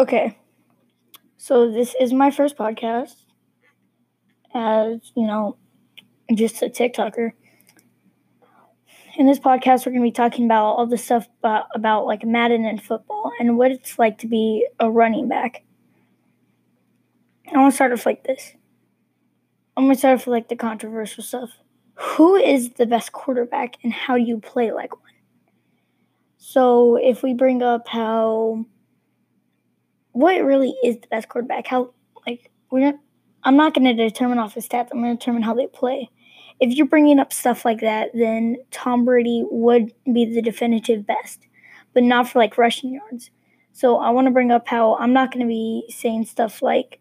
Okay. So this is my first podcast as, you know, just a TikToker. In this podcast, we're going to be talking about all the stuff about, about like Madden and football and what it's like to be a running back. I want to start off like this. I'm going to start off with like the controversial stuff. Who is the best quarterback and how do you play like one? So if we bring up how what really is the best quarterback? How like we're I'm not going to determine off his stats. I'm going to determine how they play. If you're bringing up stuff like that, then Tom Brady would be the definitive best, but not for like rushing yards. So I want to bring up how I'm not going to be saying stuff like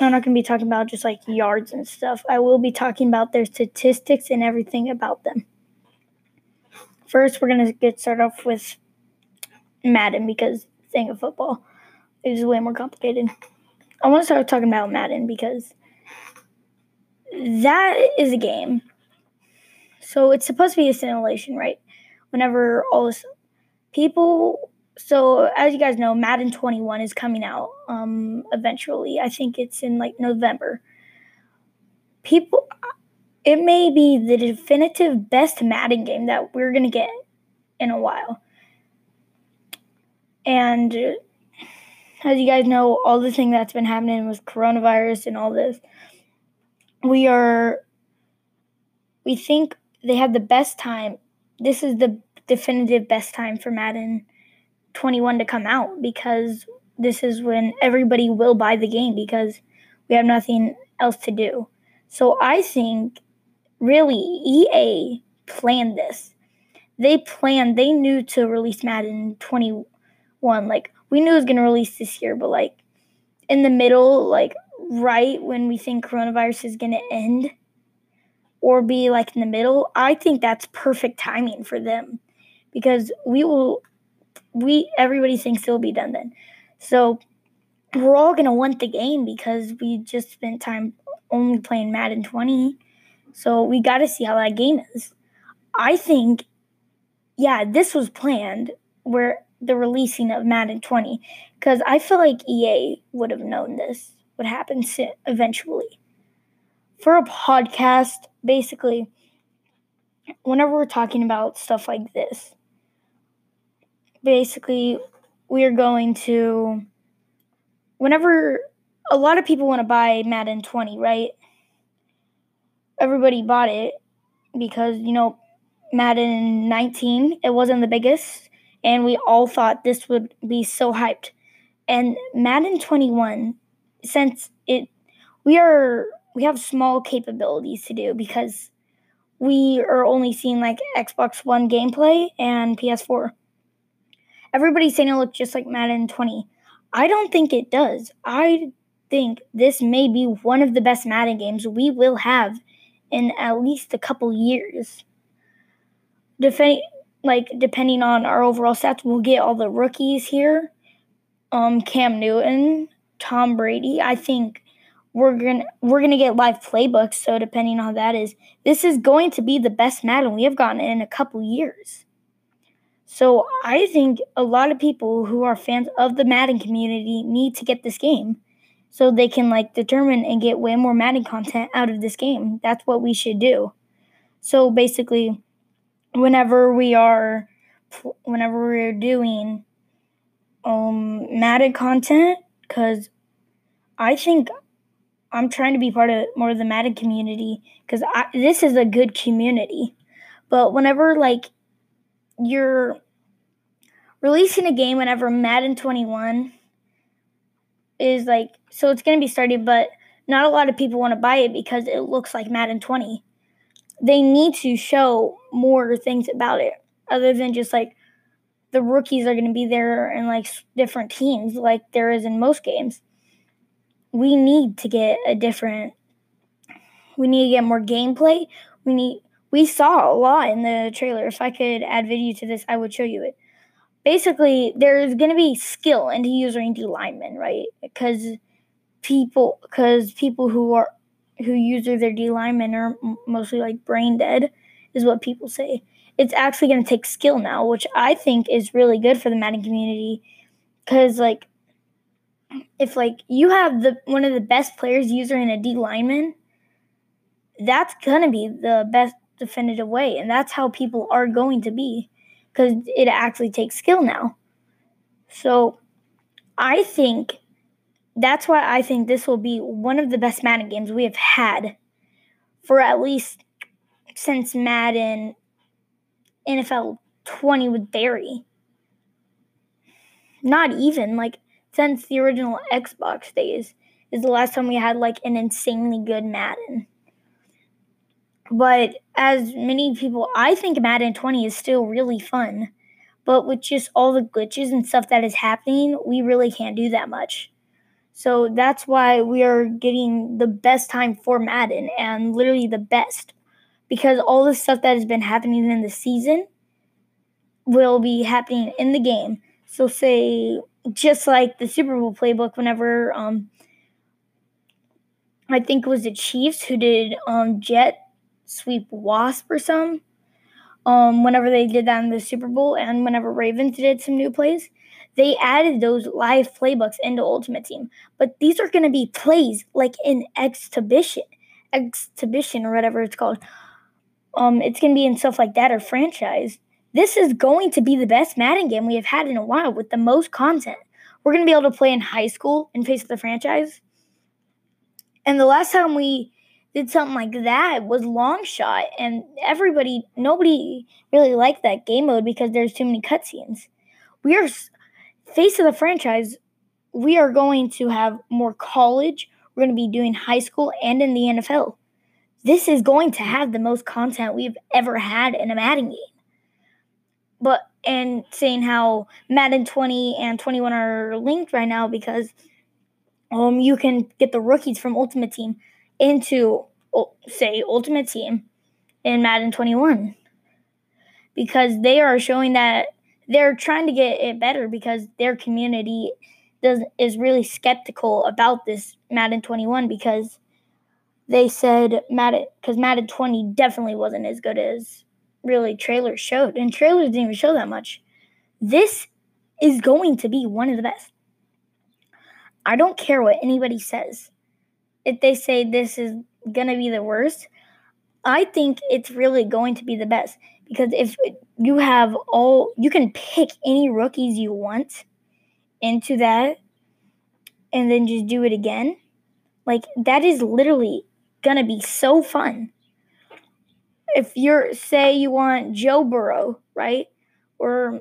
I'm not going to be talking about just like yards and stuff. I will be talking about their statistics and everything about them. First, we're going to get started off with Madden because thing of football is way more complicated. I want to start talking about Madden because that is a game. So it's supposed to be a simulation, right? Whenever all this people so as you guys know, Madden 21 is coming out um eventually. I think it's in like November. People it may be the definitive best Madden game that we're going to get in a while. And as you guys know, all the thing that's been happening with coronavirus and all this, we are, we think they have the best time. This is the definitive best time for Madden 21 to come out because this is when everybody will buy the game because we have nothing else to do. So I think really EA planned this. They planned, they knew to release Madden 21 like we knew it was to release this year, but like in the middle, like right when we think coronavirus is to end or be like in the middle, I think that's perfect timing for them because we will, we, everybody thinks it'll be done then. So we're all to want the game because we just spent time only playing Madden 20. So we got to see how that game is. I think, yeah, this was planned where the releasing of Madden 20 because I feel like EA would have known this would happen eventually. For a podcast, basically, whenever we're talking about stuff like this, basically, we are going to, whenever a lot of people want to buy Madden 20, right? Everybody bought it because, you know, Madden 19, it wasn't the biggest and we all thought this would be so hyped. And Madden 21, since it, we are we have small capabilities to do because we are only seeing like Xbox One gameplay and PS4. Everybody's saying it looks just like Madden 20. I don't think it does. I think this may be one of the best Madden games we will have in at least a couple years. Defending like depending on our overall stats, we'll get all the rookies here. Um, Cam Newton, Tom Brady. I think we're gonna we're gonna get live playbooks. So depending on how that is, this is going to be the best Madden we have gotten in a couple years. So I think a lot of people who are fans of the Madden community need to get this game, so they can like determine and get way more Madden content out of this game. That's what we should do. So basically whenever we are whenever we're doing um Madden content because I think I'm trying to be part of more of the Madden community because this is a good community. But whenever like you're releasing a game, whenever Madden 21 is like, so it's going to be starting, but not a lot of people want to buy it because it looks like Madden 20 they need to show more things about it other than just like the rookies are going to be there and like different teams like there is in most games. We need to get a different we need to get more gameplay. We need we saw a lot in the trailer. If I could add video to this, I would show you it. Basically, there's going to be skill into using D linemen, right? Because people because people who are who use their D linemen are mostly like brain dead, is what people say. It's actually going to take skill now, which I think is really good for the Madden community because like if like you have the one of the best players user in a D lineman, that's gonna be the best definitive way, and that's how people are going to be because it actually takes skill now. So I think that's why I think this will be one of the best Madden games we have had for at least since Madden NFL 20 with Barry. Not even like since the original Xbox days is the last time we had like an insanely good Madden. But as many people, I think Madden 20 is still really fun. But with just all the glitches and stuff that is happening, we really can't do that much. So that's why we are getting the best time for Madden and literally the best. Because all the stuff that has been happening in the season will be happening in the game. So say just like the Super Bowl playbook whenever um I think it was the Chiefs who did um jet sweep wasp or some um whenever they did that in the Super Bowl and whenever Ravens did some new plays they added those live playbooks into Ultimate Team. But these are going to be plays like in exhibition, exhibition or whatever it's called. Um, it's going to be in stuff like that or franchise. This is going to be the best Madden game we have had in a while with the most content. We're going to be able to play in high school and face of the franchise. And the last time we did something like that was long shot and everybody nobody really liked that game mode because there's too many cutscenes we are face of the franchise, we are going to have more college. We're going to be doing high school and in the NFL. This is going to have the most content we've ever had in a Madden game. But and saying how Madden 20 and 21 are linked right now because um you can get the rookies from Ultimate Team into say Ultimate Team in Madden 21 because they are showing that they're trying to get it better because their community does is really skeptical about this Madden 21 because they said Madden because Madden 20 definitely wasn't as good as really trailers showed, and trailers didn't even show that much. This is going to be one of the best. I don't care what anybody says. If they say this is gonna be the worst, I think it's really going to be the best because if you have all you can pick any rookies you want into that and then just do it again. Like that is literally gonna be so fun. If you're say you want joe burrow right? Or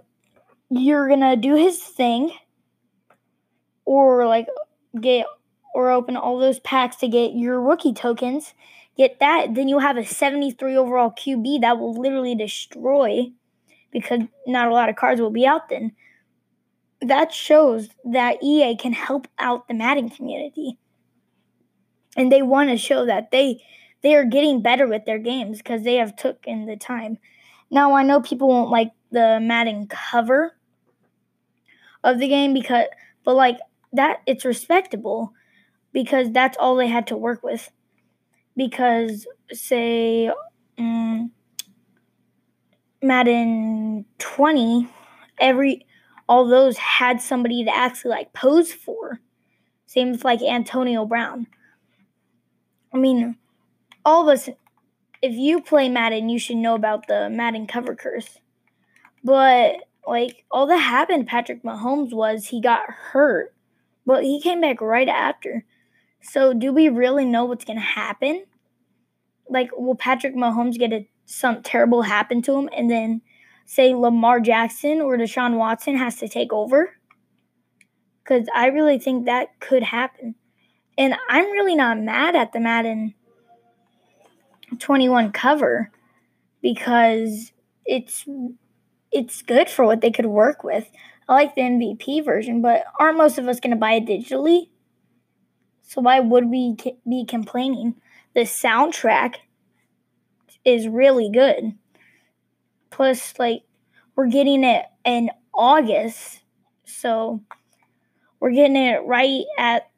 you're gonna do his thing or like get or open all those packs to get your rookie tokens get that, then you'll have a 73 overall QB that will literally destroy because not a lot of cards will be out then. That shows that EA can help out the Madden community. And they want to show that they they are getting better with their games because they have took in the time. Now I know people won't like the Madden cover of the game because but like that it's respectable because that's all they had to work with because say um, Madden 20 every all those had somebody to actually like pose for. Same with like Antonio Brown. I mean all of us if you play Madden you should know about the Madden cover curse. But like all that happened Patrick Mahomes was he got hurt but he came back right after so, do we really know what's going to happen? Like, will Patrick Mahomes get a, some terrible happen to him and then say Lamar Jackson or Deshaun Watson has to take over? Because I really think that could happen. And I'm really not mad at the Madden 21 cover because it's it's good for what they could work with. I like the MVP version, but aren't most of us going to buy it digitally? So why would we be complaining? The soundtrack is really good. Plus, like, we're getting it in August. So we're getting it right at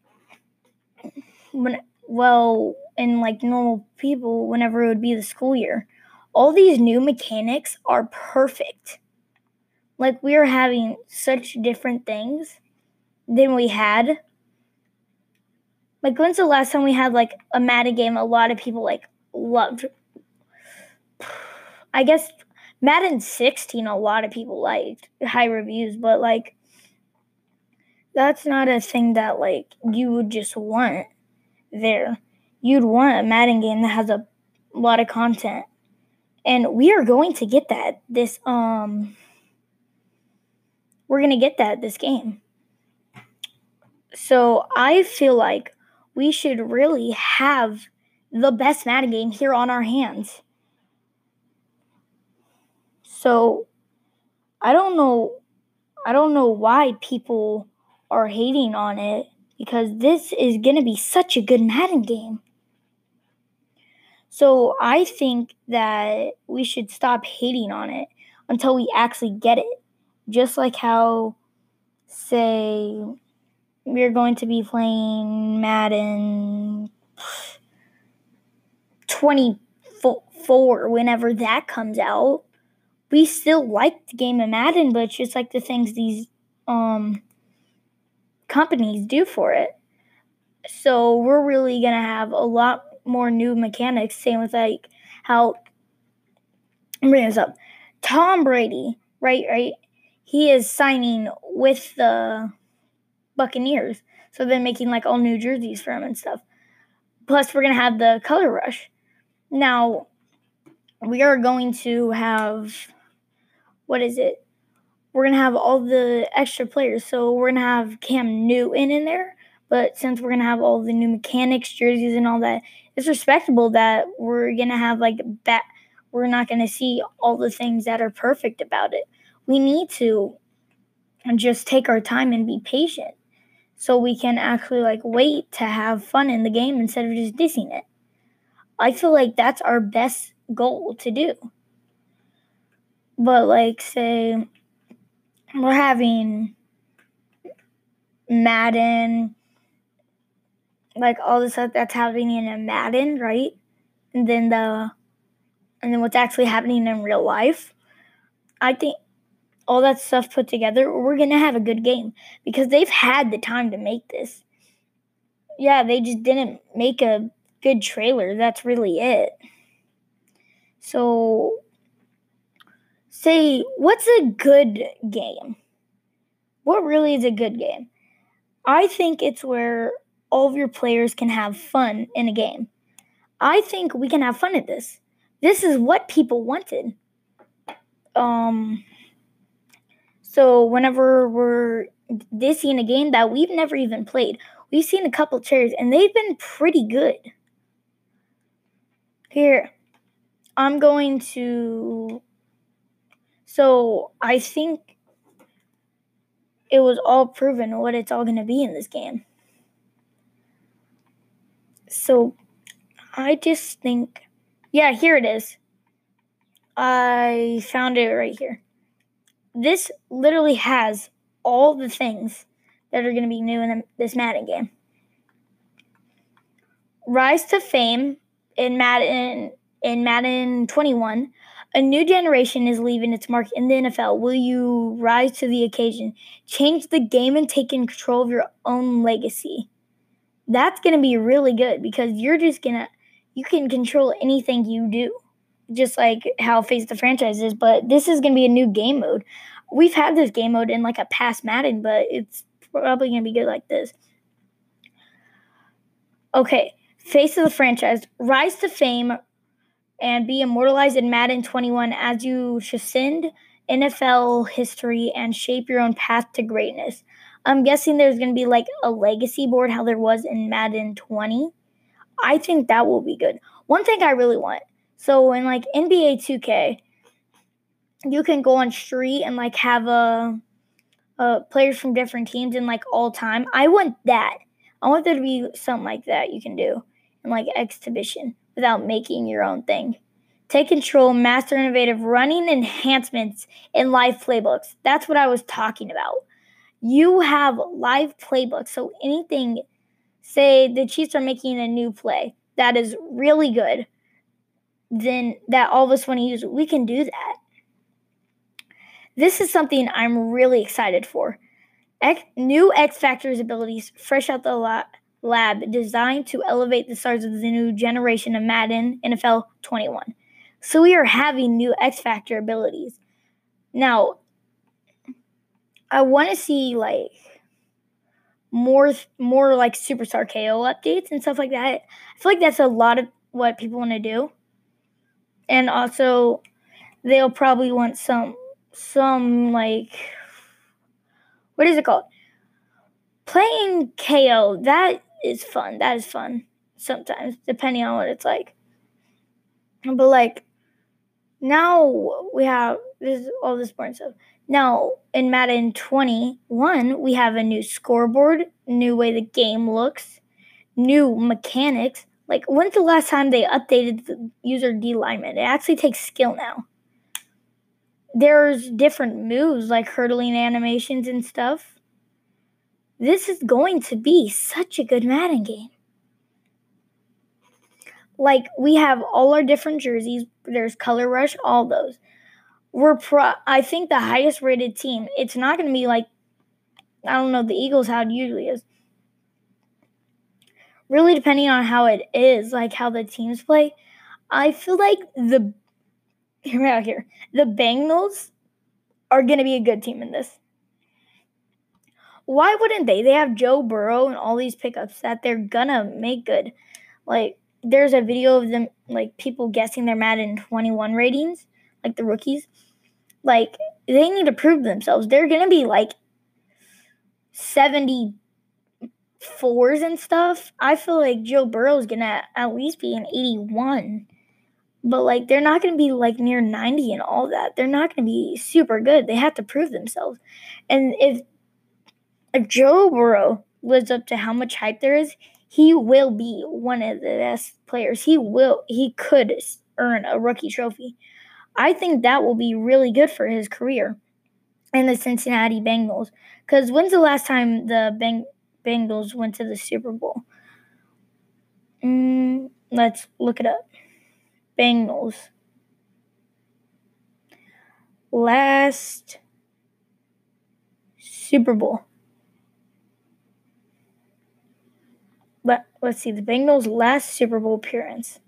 when well in like normal people whenever it would be the school year all these new mechanics are perfect like we are having such different things than we had Like when's the last time we had like a Madden game a lot of people like loved? I guess Madden 16 a lot of people liked high reviews, but like that's not a thing that like you would just want there. You'd want a Madden game that has a lot of content. And we are going to get that this um we're going to get that this game. So I feel like we should really have the best Madden game here on our hands. So I don't know I don't know why people are hating on it because this is going to be such a good Madden game. So I think that we should stop hating on it until we actually get it. Just like how, say, we're going to be playing Madden 24 whenever that comes out. We still like the game of Madden, but it's just like the things these um companies do for it. So we're really gonna have a lot more new mechanics. Same with like how I'm bringing this up. Tom Brady, right, right? He is signing with the Buccaneers. So they're making like all new jerseys for him and stuff. Plus, we're gonna have the color rush. Now, we are going to have what is it? we're gonna have all the extra players. So we're gonna have Cam Newton in there, but since we're gonna have all the new mechanics, jerseys, and all that, it's respectable that we're gonna have like that. We're not gonna see all the things that are perfect about it. We need to just take our time and be patient, so we can actually like wait to have fun in the game instead of just dissing it. I feel like that's our best goal to do. But like say we're having Madden, like all the stuff that's happening in Madden, right? And then the and then what's actually happening in real life. I think all that stuff put together, we're gonna have a good game because they've had the time to make this. Yeah, they just didn't make a good trailer. That's really it. So say what's a good game? What really is a good game? I think it's where all of your players can have fun in a game. I think we can have fun at this. This is what people wanted. Um so whenever we're dissing a game that we've never even played, we've seen a couple chairs and they've been pretty good. Here, I'm going to so I think it was all proven what it's all going to be in this game. So I just think, yeah, here it is. I found it right here. This literally has all the things that are going to be new in this Madden game. Rise to fame in Madden in Madden 21 a new generation is leaving its mark in the NFL. Will you rise to the occasion, change the game, and take control of your own legacy? That's going to be really good because you're just going to, you can control anything you do, just like how Face the Franchise is. But this is going to be a new game mode. We've had this game mode in like a past Madden, but it's probably going to be good like this. Okay, Face of the Franchise, Rise to Fame, and be immortalized in Madden 21 as you transcend NFL history and shape your own path to greatness. I'm guessing there's going to be like a legacy board, how there was in Madden 20. I think that will be good. One thing I really want so in like NBA 2K, you can go on street and like have a, a players from different teams in like all time. I want that. I want there to be something like that you can do in like exhibition without making your own thing. Take control, master innovative running enhancements in live playbooks. That's what I was talking about. You have live playbooks. So anything, say the Chiefs are making a new play that is really good, then that all of us want to use, we can do that. This is something I'm really excited for. X, new X Factors abilities fresh out the lot lab designed to elevate the stars of the new generation of Madden NFL 21. So we are having new X Factor abilities. Now, I want to see like more more like superstar KO updates and stuff like that. I feel like that's a lot of what people want to do. And also they'll probably want some some like what is it called? Playing KO. That is fun. That is fun sometimes, depending on what it's like. But like now we have this all this boring stuff. Now in Madden 21, we have a new scoreboard, new way the game looks, new mechanics. Like when's the last time they updated the user D lineman? It actually takes skill now. There's different moves like hurdling animations and stuff. This is going to be such a good Madden game. Like we have all our different jerseys. There's color rush, all those. We're pro. I think the highest rated team. It's not going to be like I don't know the Eagles how it usually is. Really, depending on how it is, like how the teams play, I feel like the here out here the Bengals are going to be a good team in this. Why wouldn't they? They have Joe Burrow and all these pickups that they're gonna make good. Like there's a video of them like people guessing their Madden 21 ratings, like the rookies. Like they need to prove themselves. They're gonna be like 74s and stuff. I feel like Joe Burrow's gonna at least be an 81. But like they're not gonna be like near 90 and all that. They're not gonna be super good. They have to prove themselves. And if if Joe Burrow lives up to how much hype there is, he will be one of the best players. He will he could earn a rookie trophy. I think that will be really good for his career in the Cincinnati Bengals. Because when's the last time the Beng- Bengals went to the Super Bowl? Mm, let's look it up. Bengals. Last Super Bowl. let, let's see, the Bengals' last Super Bowl appearance.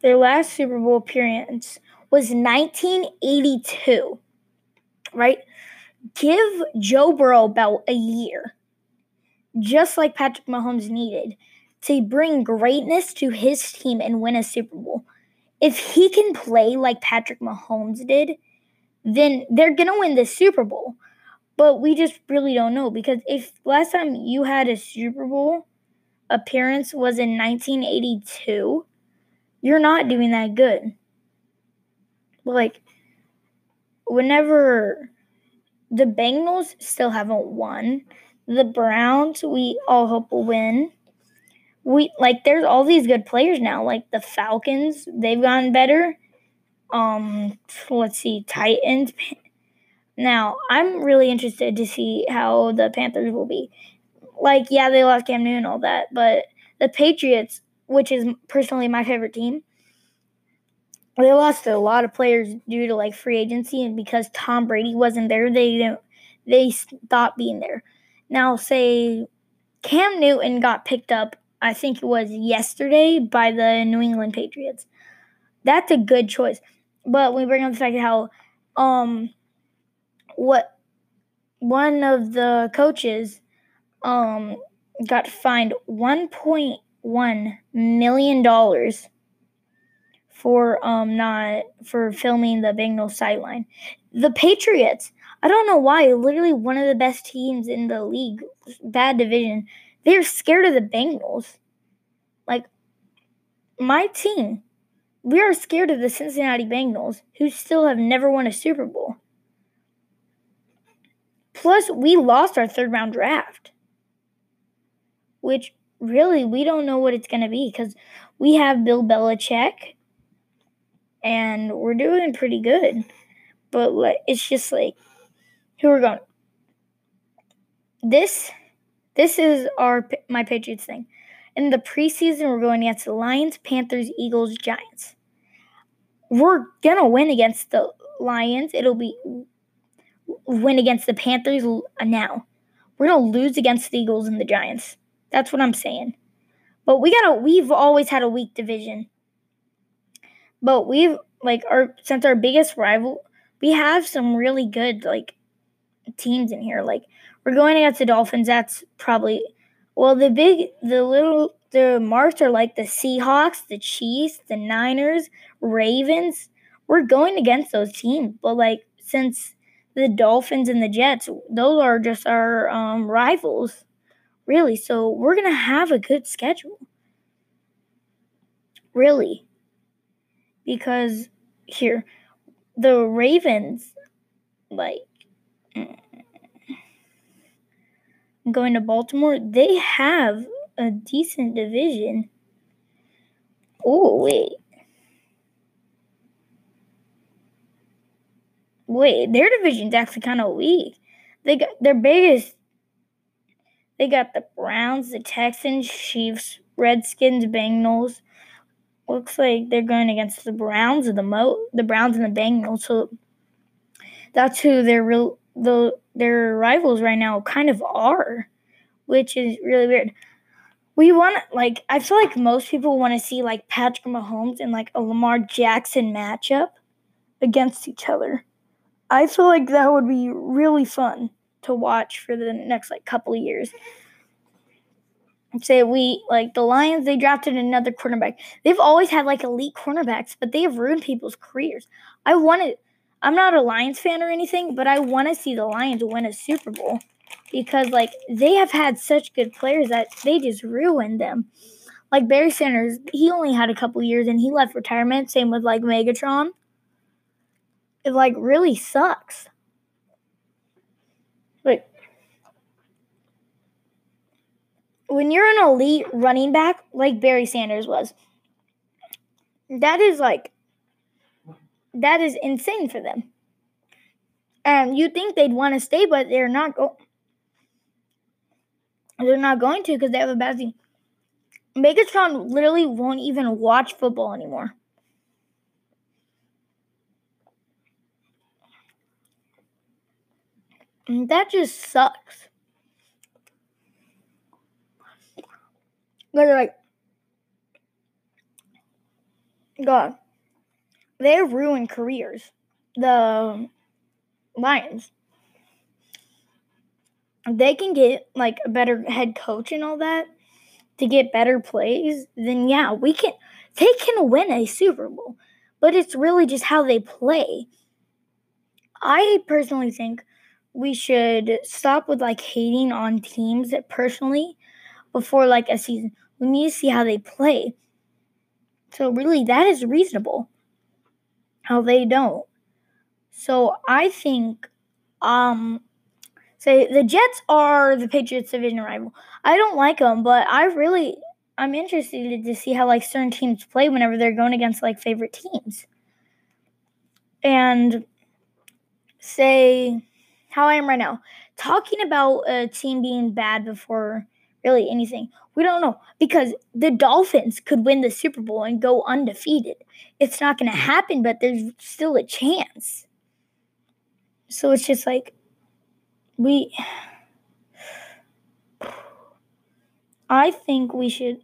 Their last Super Bowl appearance was 1982, right? Give Joe Burrow about a year, just like Patrick Mahomes needed, to bring greatness to his team and win a Super Bowl. If he can play like Patrick Mahomes did, then they're going to win the Super Bowl. But we just really don't know because if last time you had a Super Bowl appearance was in 1982, you're not doing that good. Like, whenever the Bengals still haven't won, the Browns, we all hope will win. We like there's all these good players now, like the Falcons, they've gotten better um let's see Titans. Now, I'm really interested to see how the Panthers will be. Like, yeah, they lost Cam Newton and all that, but the Patriots, which is personally my favorite team, they lost a lot of players due to like free agency and because Tom Brady wasn't there, they didn't they stopped being there. Now, say Cam Newton got picked up, I think it was yesterday by the New England Patriots. That's a good choice. But we bring up the fact how um what one of the coaches um got fined 1.1 million dollars for um not for filming the Bengals sideline. The Patriots, I don't know why, literally one of the best teams in the league, bad division. They're scared of the Bengals. Like my team we are scared of the Cincinnati Bengals, who still have never won a Super Bowl. Plus, we lost our third round draft, which really we don't know what it's going to be because we have Bill Belichick and we're doing pretty good. But like, it's just like, who we're going. This, this is our my Patriots thing. In the preseason, we're going against the Lions, Panthers, Eagles, Giants. We're gonna win against the Lions. It'll be win against the Panthers now. We're to lose against the Eagles and the Giants. That's what I'm saying. But we got to we've always had a weak division. But we've like our since our biggest rival, we have some really good like teams in here. Like we're going against the Dolphins. That's probably well the big the little the marks are like the Seahawks, the Chiefs, the Niners, Ravens. We're going against those teams, but like since the Dolphins and the Jets, those are just our um, rivals, really. So we're gonna have a good schedule, really, because here the Ravens, like mm, going to Baltimore, they have a decent division. Oh, wait. Wait, their division's actually kind of weak. They got their biggest. They got the Browns, the Texans, Chiefs, Redskins, Bengals. Looks like they're going against the Browns and the Mo, the Browns and the Bengals. So that's who their real the their rivals right now kind of are, which is really weird we want like I feel like most people want to see like Patrick Mahomes and like a Lamar Jackson matchup against each other. I feel like that would be really fun to watch for the next like couple of years. Say we like the Lions, they drafted another cornerback. They've always had like elite cornerbacks, but they have ruined people's careers. I want to. I'm not a Lions fan or anything, but I want to see the Lions win a Super Bowl because like they have had such good players that they just ruined them. Like Barry Sanders, he only had a couple years and he left retirement. Same with like Megatron. It like really sucks. Like when you're an elite running back like Barry Sanders was, that is like that is insane for them. And you think they'd want to stay, but they're not going they're not going to because they have a bad team. Megatron literally won't even watch football anymore. And that just sucks. They're like, God, they ruined careers. The Lions they can get like a better head coach and all that to get better plays, then yeah, we can they can win a Super Bowl. But it's really just how they play. I personally think we should stop with like hating on teams personally before like a season. We need to see how they play. So really that is reasonable. How they don't. So I think um say the Jets are the Patriots division rival. I don't like them, but I really I'm interested to see how like certain teams play whenever they're going against like favorite teams. And say how I am right now, talking about a team being bad before really anything. We don't know because the Dolphins could win the Super Bowl and go undefeated. It's not going to mm. happen, but there's still a chance. So it's just like we I think we should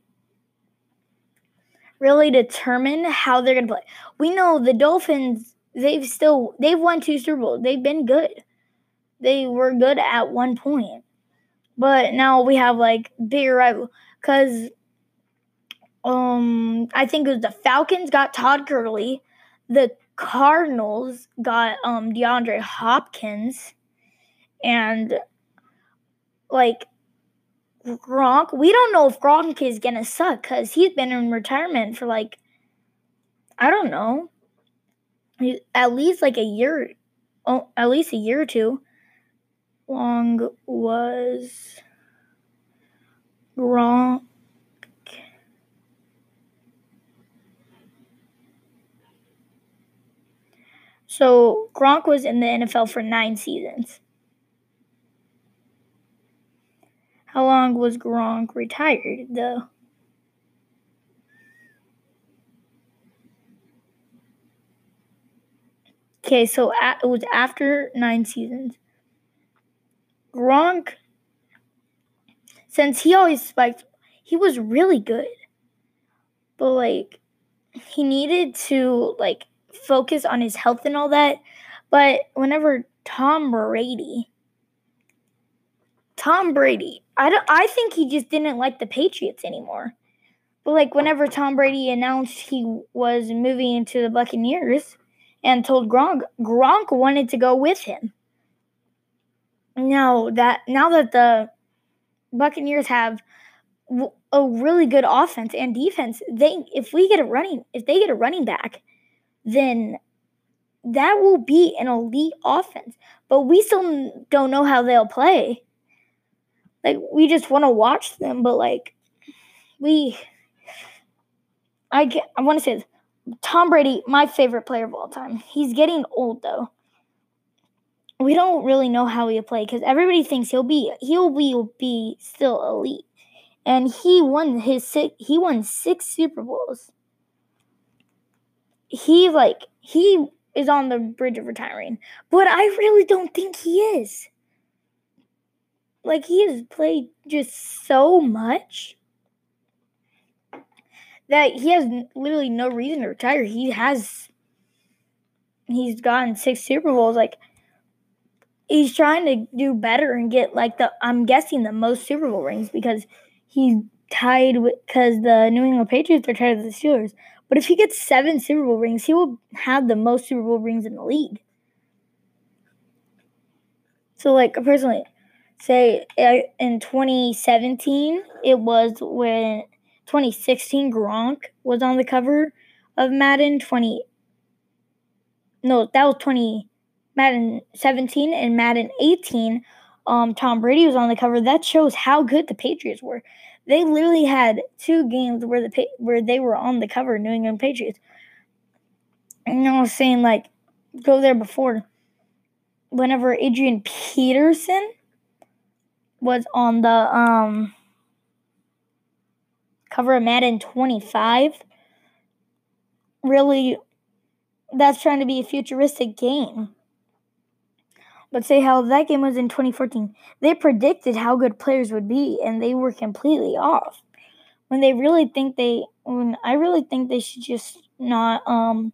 really determine how they're going to play. We know the Dolphins, they've still they've won two Super Bowls. They've been good. They were good at one point. But now we have like bigger rival cuz um I think it was the Falcons got Todd Gurley, the Cardinals got um DeAndre Hopkins and like Gronk, we don't know if Gronk is gonna suck because he's been in retirement for like I don't know, at least like a year, oh, at least a year or two. Long was Gronk. So Gronk was in the NFL for nine seasons. How long was Gronk retired, though? Okay, so it was after nine seasons. Gronk, since he always spiked, he was really good. But like, he needed to like focus on his health and all that. But whenever Tom Brady, Tom Brady, I don't, I think he just didn't like the Patriots anymore. But like whenever Tom Brady announced he was moving into the Buccaneers and told Gronk, Gronk wanted to go with him. Now that now that the Buccaneers have a really good offense and defense, they if we get a running if they get a running back, then that will be an elite offense. But we still don't know how they'll play. Like we just want to watch them, but like we I get, I want to say this. Tom Brady, my favorite player of all time. He's getting old though. We don't really know how he'll play because everybody thinks he'll be he'll be will be still elite, and he won his six, he won six Super Bowls. He like he is on the bridge of retiring, but I really don't think he is. Like he has played just so much that he has literally no reason to retire. He has he's gotten six Super Bowls. Like he's trying to do better and get like the I'm guessing the most Super Bowl rings because he's tied with because the New England Patriots are tied with the Steelers. But if he gets seven Super Bowl rings, he will have the most Super Bowl rings in the league. So like personally, say uh, in 2017, it was when 2016 Gronk was on the cover of Madden 20 No, that was 20 Madden 17 and Madden 18 um Tom Brady was on the cover. That shows how good the Patriots were. They literally had two games where the where they were on the cover New England Patriots. And I saying like go there before whenever Adrian Peterson was on the um cover of Madden 25. Really, that's trying to be a futuristic game. But say how that game was in 2014. They predicted how good players would be, and they were completely off. When they really think they, when I really think they should just not um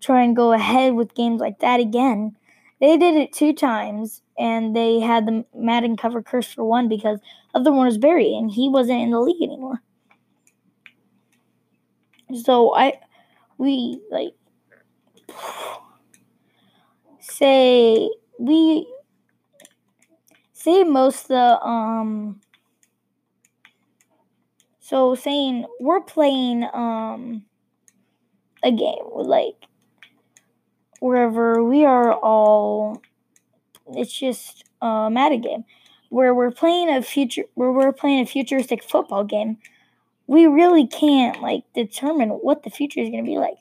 try and go ahead with games like that again. They did it two times, and they had the Madden cover curse for one because other one was Barry, and he wasn't in the league anymore. So I we like say we say most the um so saying we're playing um a game like wherever we are all it's just a Madden game where we're playing a future where we're playing a futuristic football game we really can't like determine what the future is going to be like.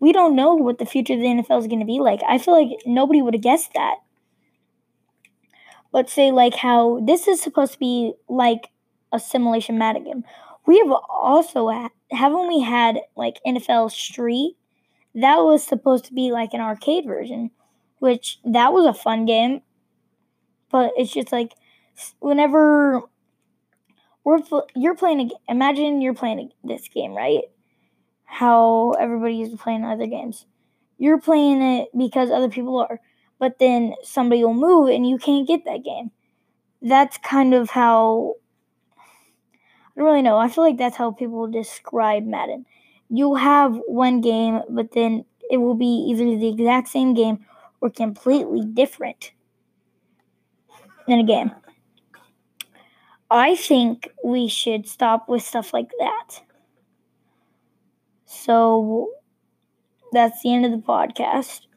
We don't know what the future of the NFL is going to be like. I feel like nobody would have guessed that. But say like how this is supposed to be like a simulation Madden game. We have also haven't we had like NFL Street? That was supposed to be like an arcade version, which that was a fun game. But it's just like whenever we're you're playing imagine you're playing a, this game right how everybody is playing other games you're playing it because other people are but then somebody will move and you can't get that game that's kind of how i don't really know i feel like that's how people describe madden you'll have one game but then it will be either the exact same game or completely different in a game I think we should stop with stuff like that. So that's the end of the podcast.